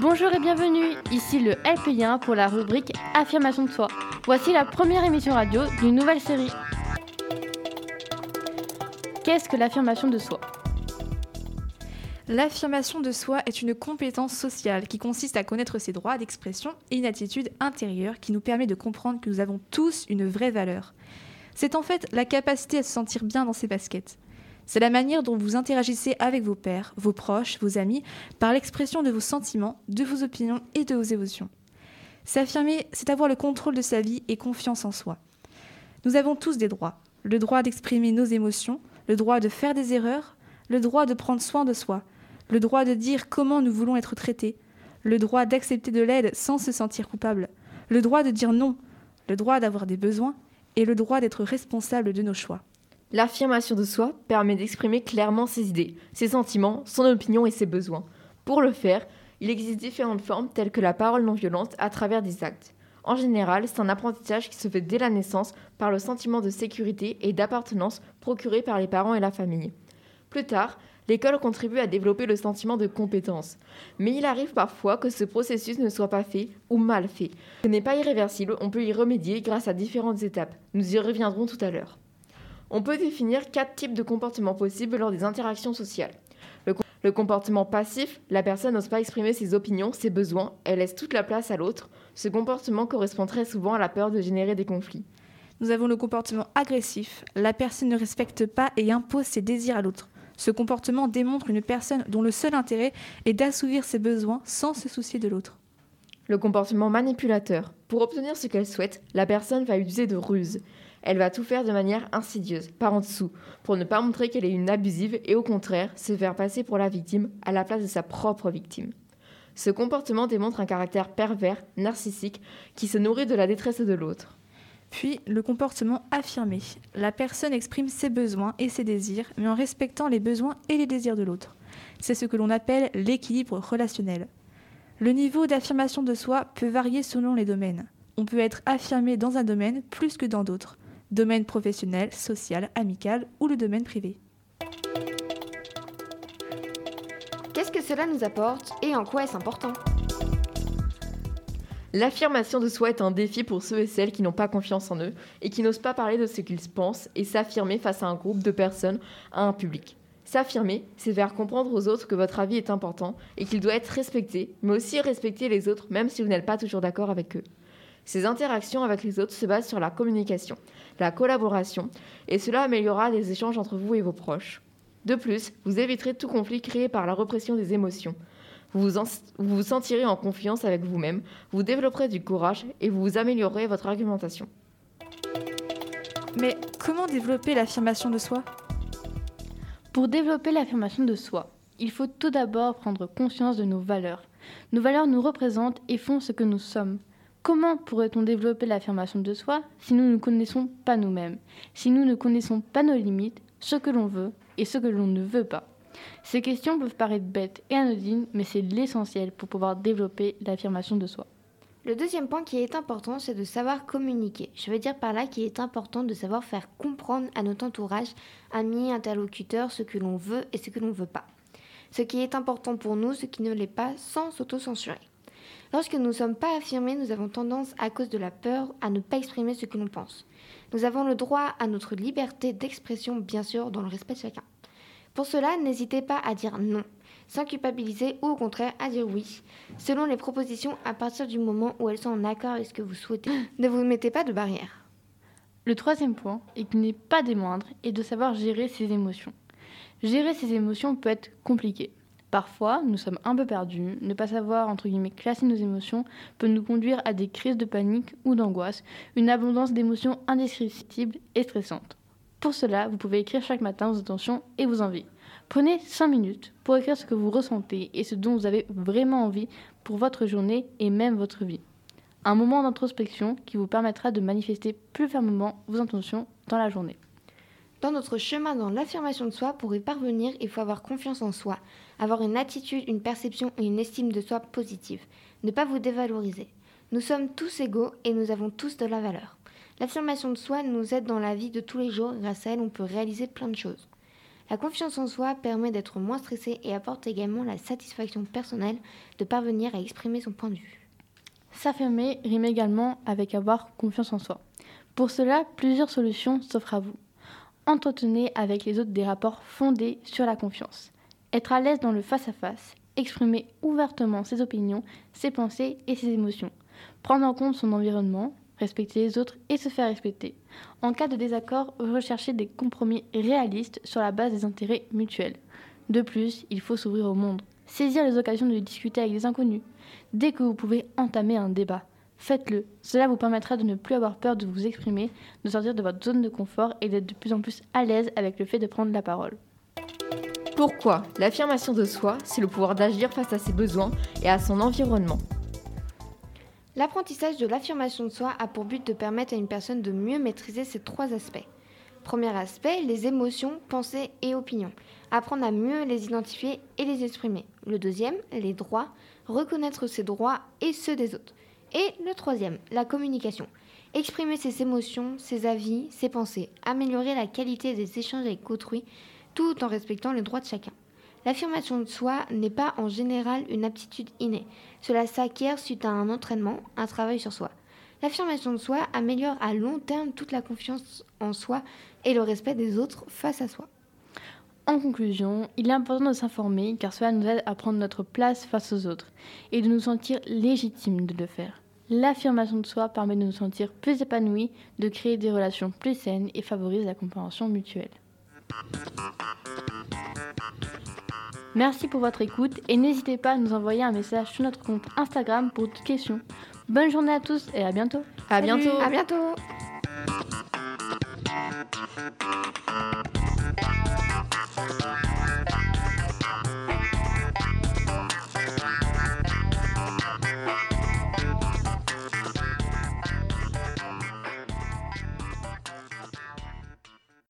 Bonjour et bienvenue, ici le LP1 pour la rubrique Affirmation de soi. Voici la première émission radio d'une nouvelle série. Qu'est-ce que l'affirmation de soi? L'affirmation de soi est une compétence sociale qui consiste à connaître ses droits d'expression et une attitude intérieure qui nous permet de comprendre que nous avons tous une vraie valeur. C'est en fait la capacité à se sentir bien dans ses baskets. C'est la manière dont vous interagissez avec vos pères, vos proches, vos amis, par l'expression de vos sentiments, de vos opinions et de vos émotions. S'affirmer, c'est avoir le contrôle de sa vie et confiance en soi. Nous avons tous des droits. Le droit d'exprimer nos émotions, le droit de faire des erreurs, le droit de prendre soin de soi, le droit de dire comment nous voulons être traités, le droit d'accepter de l'aide sans se sentir coupable, le droit de dire non, le droit d'avoir des besoins et le droit d'être responsable de nos choix. L'affirmation de soi permet d'exprimer clairement ses idées, ses sentiments, son opinion et ses besoins. Pour le faire, il existe différentes formes telles que la parole non violente à travers des actes. En général, c'est un apprentissage qui se fait dès la naissance par le sentiment de sécurité et d'appartenance procuré par les parents et la famille. Plus tard, l'école contribue à développer le sentiment de compétence. Mais il arrive parfois que ce processus ne soit pas fait ou mal fait. Ce n'est pas irréversible, on peut y remédier grâce à différentes étapes. Nous y reviendrons tout à l'heure. On peut définir quatre types de comportements possibles lors des interactions sociales. Le, comportement passif, la personne n'ose pas exprimer ses opinions, ses besoins, elle laisse toute la place à l'autre. Ce comportement correspond très souvent à la peur de générer des conflits. Nous avons le comportement agressif. La personne ne respecte pas et impose ses désirs à l'autre. Ce comportement démontre une personne dont le seul intérêt est d'assouvir ses besoins sans se soucier de l'autre. Le comportement manipulateur. Pour obtenir ce qu'elle souhaite, la personne va user de ruses. Elle va tout faire de manière insidieuse, par en dessous, pour ne pas montrer qu'elle est une abusive et au contraire se faire passer pour la victime à la place de sa propre victime. Ce comportement démontre un caractère pervers, narcissique, qui se nourrit de la détresse de l'autre. Puis, le comportement affirmé. La personne exprime ses besoins et ses désirs, mais en respectant les besoins et les désirs de l'autre. C'est ce que l'on appelle l'équilibre relationnel. Le niveau d'affirmation de soi peut varier selon les domaines. On peut être affirmé dans un domaine plus que dans d'autres. Domaine professionnel, social, amical ou le domaine privé. Qu'est-ce que cela nous apporte et en quoi est-ce important? L'affirmation de soi est un défi pour ceux et celles qui n'ont pas confiance en eux et qui n'osent pas parler de ce qu'ils pensent et s'affirmer face à un groupe de personnes, à un public. S'affirmer, c'est faire comprendre aux autres que votre avis est important et qu'il doit être respecté, mais aussi respecter les autres même si vous n'êtes pas toujours d'accord avec eux. Ces interactions avec les autres se basent sur la communication, la collaboration, et cela améliorera les échanges entre vous et vos proches. De plus, vous éviterez tout conflit créé par la repression des émotions. Vous vous, vous, vous sentirez en confiance avec vous-même, vous développerez du courage et vous, vous améliorerez votre argumentation. Mais comment développer l'affirmation de soi? Pour développer l'affirmation de soi, il faut tout d'abord prendre conscience de nos valeurs. Nos valeurs nous représentent et font ce que nous sommes. Comment pourrait-on développer l'affirmation de soi si nous ne connaissons pas nous-mêmes, si nous ne connaissons pas nos limites, ce que l'on veut et ce que l'on ne veut pas Ces questions peuvent paraître bêtes et anodines, mais c'est l'essentiel pour pouvoir développer l'affirmation de soi. Le deuxième point qui est important, c'est de savoir communiquer. Je veux dire par là qu'il est important de savoir faire comprendre à notre entourage, amis, interlocuteurs, ce que l'on veut et ce que l'on ne veut pas. Ce qui est important pour nous, ce qui ne l'est pas, sans s'auto-censurer. Lorsque nous ne sommes pas affirmés, nous avons tendance, à cause de la peur, à ne pas exprimer ce que l'on pense. Nous avons le droit à notre liberté d'expression, bien sûr, dans le respect de chacun. Pour cela, n'hésitez pas à dire non, sans culpabiliser ou au contraire à dire oui, selon les propositions à partir du moment où elles sont en accord avec ce que vous souhaitez. ne vous mettez pas de barrière. Le troisième point, et qui n'est pas des moindres, est de savoir gérer ses émotions. Gérer ses émotions peut être compliqué. Parfois, nous sommes un peu perdus, ne pas savoir entre guillemets classer nos émotions peut nous conduire à des crises de panique ou d'angoisse, une abondance d'émotions indescriptibles et stressantes. Pour cela, vous pouvez écrire chaque matin vos intentions et vos envies. Prenez 5 minutes pour écrire ce que vous ressentez et ce dont vous avez vraiment envie pour votre journée et même votre vie. Un moment d'introspection qui vous permettra de manifester plus fermement vos intentions dans la journée. Dans notre chemin dans l'affirmation de soi, pour y parvenir, il faut avoir confiance en soi, avoir une attitude, une perception et une estime de soi positive, ne pas vous dévaloriser. Nous sommes tous égaux et nous avons tous de la valeur. L'affirmation de soi nous aide dans la vie de tous les jours. Grâce à elle, on peut réaliser plein de choses. La confiance en soi permet d'être moins stressé et apporte également la satisfaction personnelle de parvenir à exprimer son point de vue. S'affirmer rime également avec avoir confiance en soi. Pour cela, plusieurs solutions s'offrent à vous. Entretenez avec les autres des rapports fondés sur la confiance. Être à l'aise dans le face-à-face, exprimer ouvertement ses opinions, ses pensées et ses émotions. Prendre en compte son environnement, respecter les autres et se faire respecter. En cas de désaccord, rechercher des compromis réalistes sur la base des intérêts mutuels. De plus, il faut s'ouvrir au monde, saisir les occasions de discuter avec des inconnus. Dès que vous pouvez entamer un débat, faites-le. Cela vous permettra de ne plus avoir peur de vous exprimer, de sortir de votre zone de confort et d'être de plus en plus à l'aise avec le fait de prendre la parole. Pourquoi L'affirmation de soi, c'est le pouvoir d'agir face à ses besoins et à son environnement? L'apprentissage de l'affirmation de soi a pour but de permettre à une personne de mieux maîtriser ces trois aspects. Premier aspect, les émotions, pensées et opinions. Apprendre à mieux les identifier et les exprimer. Le deuxième, les droits. Reconnaître ses droits et ceux des autres. Et le troisième, la communication. Exprimer ses émotions, ses avis, ses pensées. Améliorer la qualité des échanges avec autrui tout en respectant les droits de chacun. L'affirmation de soi n'est pas en général une aptitude innée. Cela s'acquiert suite à un entraînement, un travail sur soi. L'affirmation de soi améliore à long terme toute la confiance en soi et le respect des autres face à soi. En conclusion, il est important de s'informer car cela nous aide à prendre notre place face aux autres et de nous sentir légitimes de le faire. L'affirmation de soi permet de nous sentir plus épanouis, de créer des relations plus saines et favorise la compréhension mutuelle. Merci pour votre écoute et n'hésitez pas à nous envoyer un message sur notre compte Instagram pour toute question. Bonne journée à tous et à bientôt. À bientôt. À bientôt.